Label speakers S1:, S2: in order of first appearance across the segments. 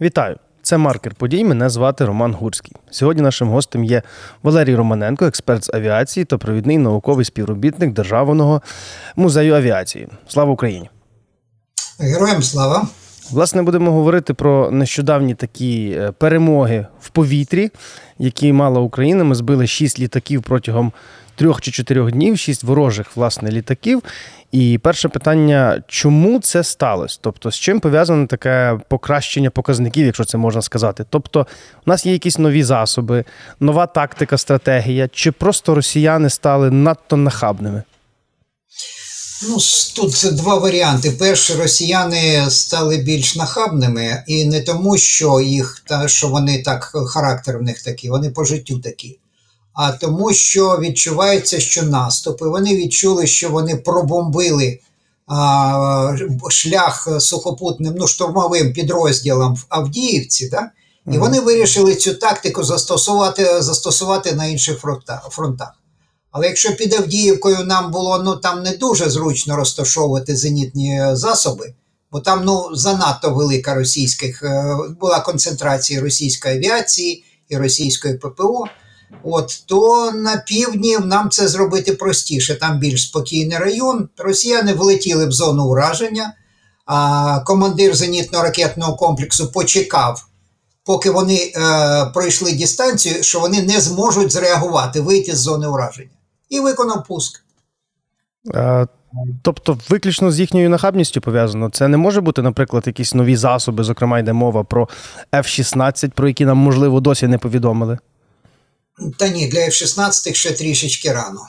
S1: Вітаю! Це маркер подій. Мене звати Роман Гурський. Сьогодні нашим гостем є Валерій Романенко, експерт з авіації та провідний науковий співробітник Державного музею авіації. Слава Україні!
S2: Героям слава.
S1: Власне, будемо говорити про нещодавні такі е, перемоги в повітрі, які мала Україна. Ми збили шість літаків протягом трьох чи чотирьох днів, шість ворожих власне літаків. І перше питання: чому це сталося? Тобто, з чим пов'язане таке покращення показників, якщо це можна сказати? Тобто, у нас є якісь нові засоби, нова тактика, стратегія, чи просто росіяни стали надто нахабними?
S2: Ну, тут два варіанти. Перше, росіяни стали більш нахабними, і не тому, що їх та що вони так характер в них такий, вони по життю такі. А тому, що відчувається, що наступ, і вони відчули, що вони пробомбили а, шлях сухопутним, ну, штурмовим підрозділам в Авдіївці, да? і вони вирішили цю тактику застосувати, застосувати на інших фронтах. фронтах. Але якщо під Авдіївкою нам було ну там не дуже зручно розташовувати зенітні е, засоби, бо там ну занадто велика російських е, була концентрація російської авіації і російської ППО. От то на півдні нам це зробити простіше. Там більш спокійний район. Росіяни влетіли в зону ураження. А командир зенітно-ракетного комплексу почекав, поки вони е, пройшли дистанцію, що вони не зможуть зреагувати, вийти з зони ураження. І виконав пуск.
S1: Е, Тобто, виключно з їхньою нахабністю пов'язано. Це не може бути, наприклад, якісь нові засоби, зокрема, йде мова про F-16, про які нам, можливо, досі не повідомили.
S2: Та ні, для F-16 ще трішечки рано.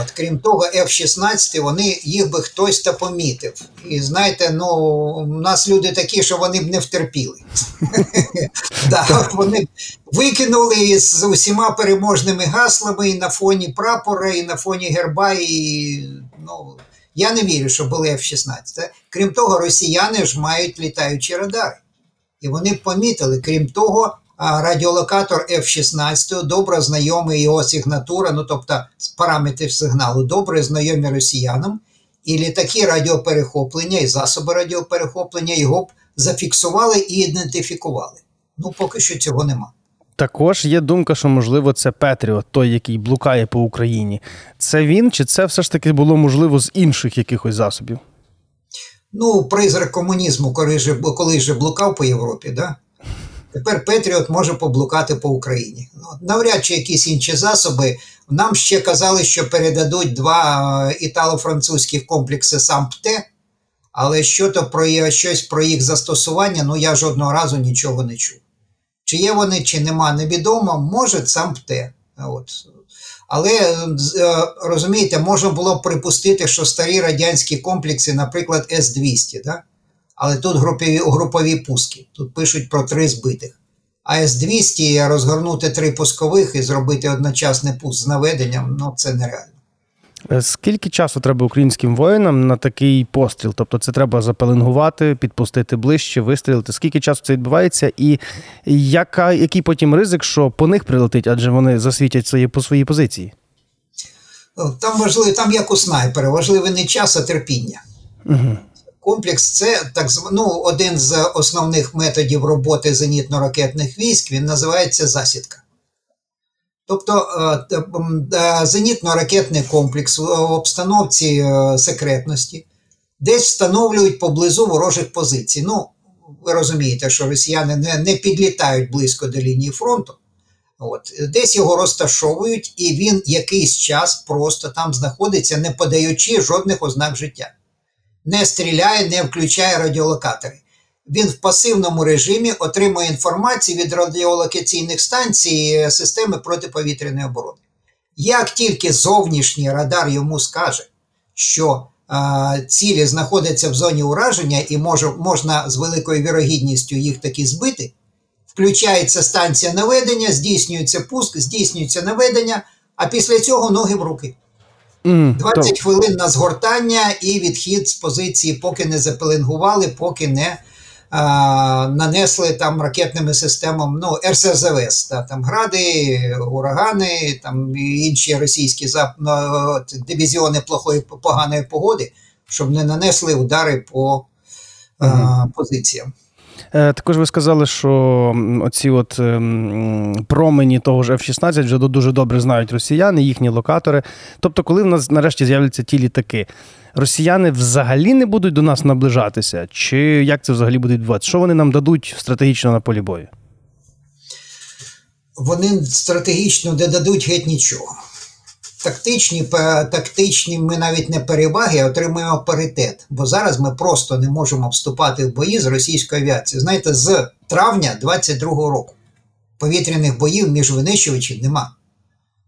S2: От, крім того, F-16, вони їх би хтось та помітив. І знаєте, ну у нас люди такі, що вони б не втерпіли. Вони б викинули з усіма переможними гаслами і на фоні прапора, і на фоні герба. І, ну, я не вірю, що були F-16. Крім того, росіяни ж мають літаючі радари. І вони помітили, крім того, радіолокатор F-16 добре знайомий його сигнатура, ну тобто з параметрів сигналу, добре знайомі росіянам, і літаки радіоперехоплення, і засоби радіоперехоплення його б зафіксували і ідентифікували. Ну, поки що цього нема.
S1: Також є думка, що можливо це Петріот, той, який блукає по Україні. Це він, чи це все ж таки було можливо з інших якихось засобів?
S2: Ну, призрак комунізму, коли же, коли же блукав по Європі, да? Тепер Петріот може поблукати по Україні. Ну, навряд чи якісь інші засоби. Нам ще казали, що передадуть два е, італо-французьких комплекси САМПТ, але що то про щось про їх застосування, ну я жодного разу нічого не чув. Чи є вони, чи нема, невідомо, може САМПТ. От. Але е, е, розумієте, можна було б припустити, що старі радянські комплекси, наприклад, С-200, да? Але тут групові, групові пуски. Тут пишуть про три збитих. А С-200 розгорнути три пускових і зробити одночасний пуск з наведенням, ну це нереально.
S1: Е, Скільки часу треба українським воїнам на такий постріл? Тобто це треба запеленгувати, підпустити ближче, вистрілити. Скільки часу це відбувається, і яка, який потім ризик, що по них прилетить, адже вони засвітять свої по своїй позиції?
S2: Там важливо, там як у снайпера, важливий не час, а терпіння.
S1: Угу.
S2: Комплекс це так ну, один з основних методів роботи зенітно-ракетних військ, він називається засідка. Тобто е, е, зенітно-ракетний комплекс в обстановці е, секретності десь встановлюють поблизу ворожих позицій. Ну, ви розумієте, що росіяни не, не підлітають близько до лінії фронту. От, десь його розташовують, і він якийсь час просто там знаходиться, не подаючи жодних ознак життя не стріляє, не включає радіолокатори. Він в пасивному режимі отримує інформацію від радіолокаційних станцій системи протиповітряної оборони. Як тільки зовнішній радар йому скаже, що е, цілі знаходяться в зоні ураження і може, можна з великою вірогідністю їх таки збити, включається станція наведення, здійснюється пуск, здійснюється наведення, а після цього ноги в руки. 20 хвилин на згортання і відхід з позиції, поки не запеленгували, поки не а, нанесли там ракетними системами, ну, РСЗВС, та, там гради, урагани, там інші російські зап... ну, дивізіони плохої поганої погоди, щоб не нанесли удари по а,
S1: Мгм.
S2: позиціям.
S1: Е, Також ви сказали, що оці от ем, промені того ж F-16 вже дуже добре знають росіяни, їхні локатори. Тобто, коли в нас нарешті з'являться ті літаки, росіяни взагалі не будуть до нас наближатися? Чи як це взагалі буде відбуватися? Що вони нам дадуть стратегічно на полі бою?
S2: Вони стратегічно не дадуть геть нічого. Тактичні, тактичні ми навіть не переваги, а отримуємо паритет. Бо зараз ми просто не можемо вступати в бої з російською авіацією. Знаєте, з травня 22-го року повітряних боїв між винищувачів нема.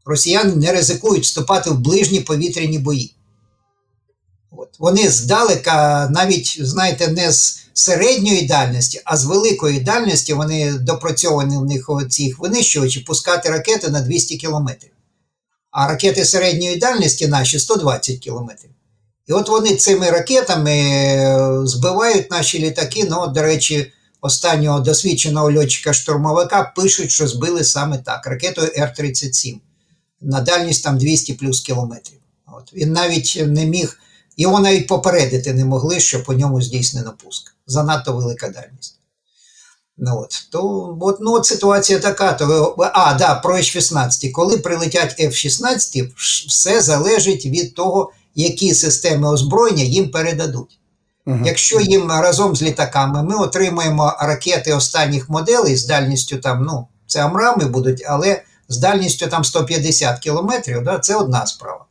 S2: Росіяни не ризикують вступати в ближні повітряні бої. От. Вони здалека, навіть, знаєте, не з середньої дальності, а з великої дальності вони допрацьовані в них цих винищувачів пускати ракети на 200 кілометрів. А ракети середньої дальності наші 120 кілометрів. І от вони цими ракетами е, збивають наші літаки. Ну, до речі, останнього досвідченого льотчика-штурмовика пишуть, що збили саме так, ракетою Р-37 на дальність там 200 плюс кілометрів. От. Він навіть не міг, його навіть попередити не могли, що по ньому здійснено пуск. Занадто велика дальність. Ну, от, то, от, ну, от ситуація така. То, а, да, про F-16. Коли прилетять F-16, все залежить від того, які системи озброєння їм передадуть.
S1: Угу.
S2: Якщо їм разом з літаками ми отримаємо ракети останніх моделей з дальністю там, ну, це амрами будуть, але з дальністю там 150 кілометрів, да, це одна справа.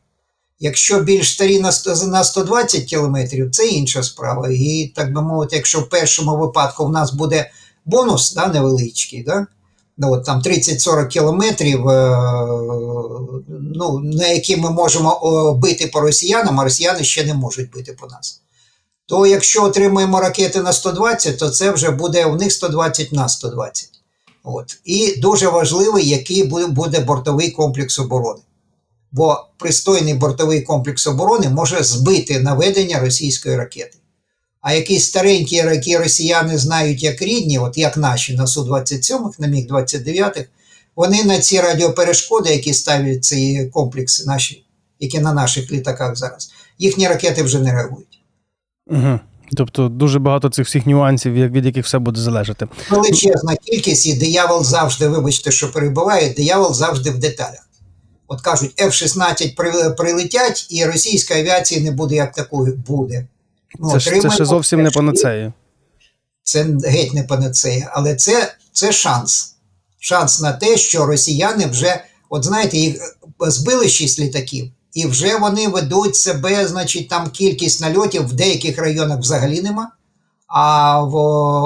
S2: Якщо більш старі на 100 на 120 кілометрів, це інша справа. І так би мовити, якщо в першому випадку в нас буде бонус да, невеличкий, да, ну, от там 30-40 кілометрів, е, ну, на які ми можемо бити по росіянам, а росіяни ще не можуть бити по нас. То якщо отримаємо ракети на 120, то це вже буде у них 120 на 120. От. І дуже важливо, який буде бортовий комплекс оборони. Бо пристойний бортовий комплекс оборони може збити наведення російської ракети. А якісь старенькі, які росіяни знають як рідні, от як наші на Су-27, на Міг-29, вони на ці радіоперешкоди, які ставлять ці комплекси наші, які на наших літаках зараз, їхні ракети вже не реагують.
S1: Угу. Тобто дуже багато цих всіх нюансів, від яких все буде залежати.
S2: Величезна кількість, і диявол завжди, вибачте, що перебуває, диявол завжди в деталях. От кажуть, F-16 при- прилетять, і російської авіації не буде як такої. Буде. Ну,
S1: Це ж це ще зовсім не панацея.
S2: це геть не панацея, але це, це шанс. Шанс на те, що росіяни вже, от знаєте, їх е, збили шість літаків, і вже вони ведуть себе, значить, там кількість нальотів в деяких районах взагалі нема, а в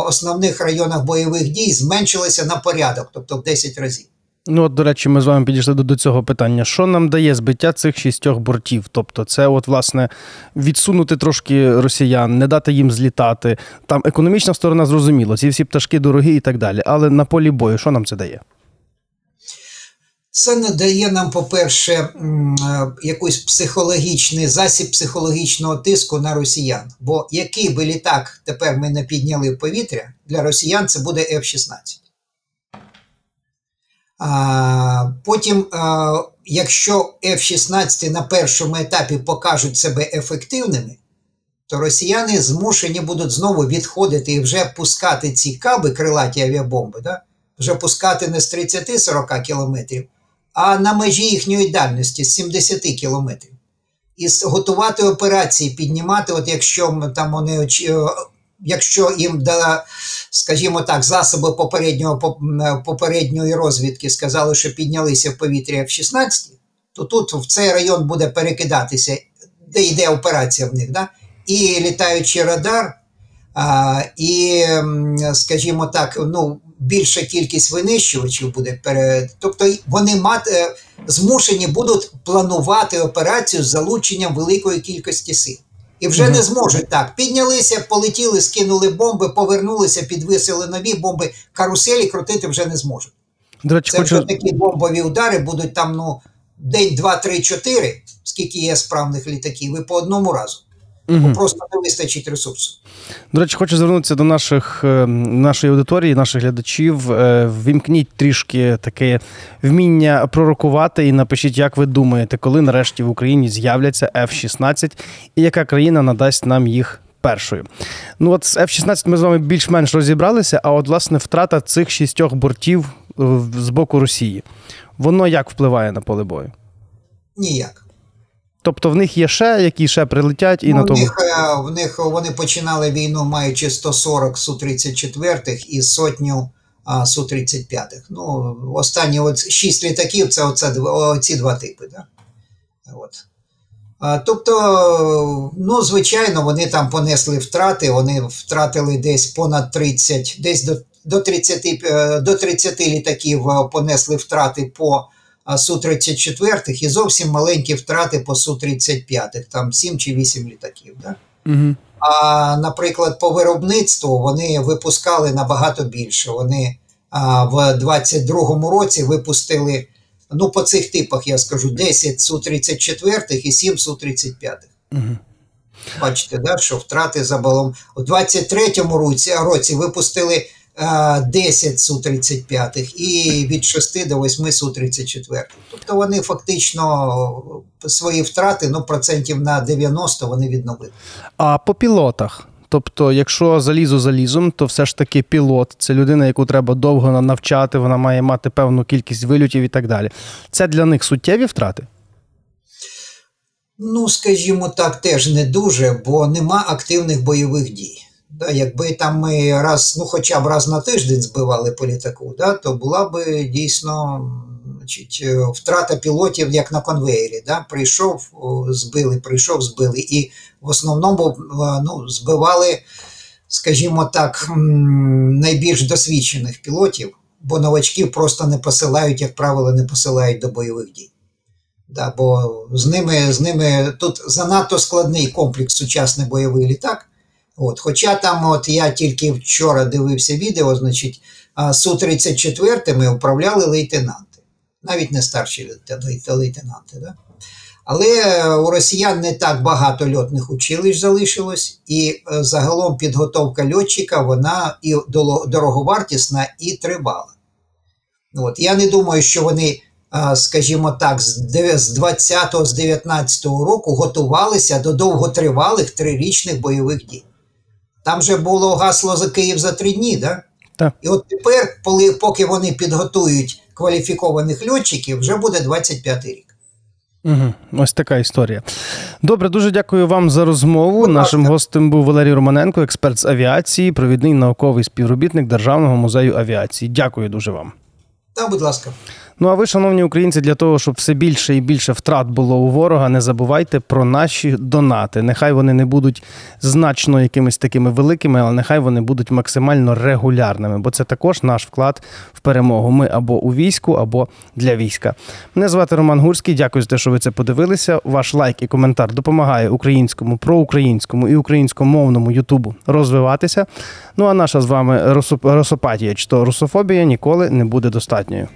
S2: основних районах бойових дій зменшилося на порядок, тобто в 10 разів.
S1: Ну, от, до речі, ми з вами підійшли до, до цього питання. Що нам дає збиття цих шістьох бортів? Тобто, це, от, власне, відсунути трошки росіян, не дати їм злітати. Там економічна сторона зрозуміло, ці всі пташки дорогі і так далі. Але на полі бою, що нам це дає?
S2: Це не дає нам, по-перше, е, якийсь психологічний засіб психологічного тиску на росіян. Бо який би літак тепер ми не підняли в повітря, для росіян це буде F-16. Потім, якщо F-16 на першому етапі покажуть себе ефективними, то росіяни змушені будуть знову відходити і вже пускати ці каби, крилаті авіабомби, да? вже пускати не з 30-40 кілометрів, а на межі їхньої дальності з 70 кілометрів. І готувати операції, піднімати, от якщо там вони е, якщо їм дала, скажімо так, засоби попереднього попередньої розвідки сказали, що піднялися в повітря в 16, то тут в цей район буде перекидатися, де йде операція в них, да? і літаючий радар, а, і, скажімо так, ну, більша кількість винищувачів буде пере... Тобто вони мат... е, змушені будуть планувати операцію з залученням великої кількості сил. І вже
S1: Мгм.
S2: не зможуть так. Піднялися, полетіли, скинули бомби, повернулися, підвисили нові бомби, каруселі крутити вже не зможуть.
S1: До речі,
S2: Це
S1: хочу.
S2: вже такі бомбові удари будуть там ну, день, два, три, чотири, скільки є справних літаків, і по одному разу.
S1: Мгм.
S2: Просто не вистачить ресурсу.
S1: До речі, хочу звернутися до наших, е, нашої аудиторії, наших глядачів. Е, Вімкніть трішки таке вміння пророкувати і напишіть, як ви думаєте, коли нарешті в Україні з'являться F-16 і яка країна надасть нам їх першою. Ну от з F-16 ми з вами більш-менш розібралися, а от власне втрата цих шістьох бортів е, з боку Росії. Воно як впливає на поле бою?
S2: Ніяк.
S1: Тобто в них є ще, які ще прилетять, і
S2: ну,
S1: на тому.
S2: них, е, в них вони починали війну, маючи 140 Су-34 і сотню а, Су-35. Ну, останні от шість літаків це оце, дв- ці два типи. Да? От. А, тобто, ну, звичайно, вони там понесли втрати, вони втратили десь понад 30, десь до, до, 30, е, до 30 літаків е, понесли втрати по Су-34 і зовсім маленькі втрати по Су-35, там 7 чи 8 літаків. Да?
S1: Угу.
S2: А, наприклад, по виробництву вони випускали набагато більше. Вони а, в 22-му році випустили, ну, по цих типах я скажу, 10 Су-34 і 7 Су-35.
S1: Угу.
S2: Бачите, да, що втрати за балом. У 23-му році, році випустили а, 10 Су-35 і від 6 до 8 Су-34. Тобто вони фактично свої втрати, ну, процентів на 90 вони відновили.
S1: А по пілотах. Тобто, якщо залізо залізом, то все ж таки пілот це людина, яку треба довго навчати, вона має мати певну кількість вильотів і так далі. Це для них суттєві втрати?
S2: Ну, скажімо так, теж не дуже, бо нема активних бойових дій. Да, якби там ми раз, ну хоча б раз на тиждень збивали по літаку, да, то була б дійсно значить, е, втрата пілотів як на конвеєрі. Да, прийшов, збили, прийшов, збили. І в основному е, ну, збивали, скажімо так, найбільш досвідчених пілотів, бо новачків просто не посилають, як правило, не посилають до бойових дій. Да, бо з ними, з ними тут занадто складний комплекс сучасний бойовий літак. От, хоча там, от я тільки вчора дивився відео, значить, су 34 ми управляли лейтенанти, навіть не старші лейте- лейте- лейтенанти. Да? Але е, у росіян не так багато льотних училищ залишилось, і е, загалом підготовка льотчика вона і дороговартісна, і тривала. От, я не думаю, що вони скажімо так, з 20-го, з 19-го року готувалися до довготривалих трирічних бойових дій. Там же було гасло за Київ за три дні, да?
S1: Так.
S2: І от тепер, коли, поки вони підготують кваліфікованих льотчиків, вже буде 25-й рік.
S1: Угу. Ось така історія. Добре, дуже дякую вам за розмову.
S2: Будь
S1: Нашим гостем був Валерій Романенко, експерт з авіації, провідний науковий співробітник Державного музею авіації. Дякую дуже вам.
S2: Та, будь ласка.
S1: Ну а ви, шановні українці, для того, щоб все більше і більше втрат було у ворога, не забувайте про наші донати. Нехай вони не будуть значно якимись такими великими, але нехай вони будуть максимально регулярними, бо це також наш вклад в перемогу. Ми або у війську, або для війська. Мене звати Роман Гурський. Дякую за те, що ви це подивилися. Ваш лайк і коментар допомагає українському, проукраїнському і українськомовному Ютубу розвиватися. Ну а наша з вами русопатія чи то русофобія ніколи не буде достатньою.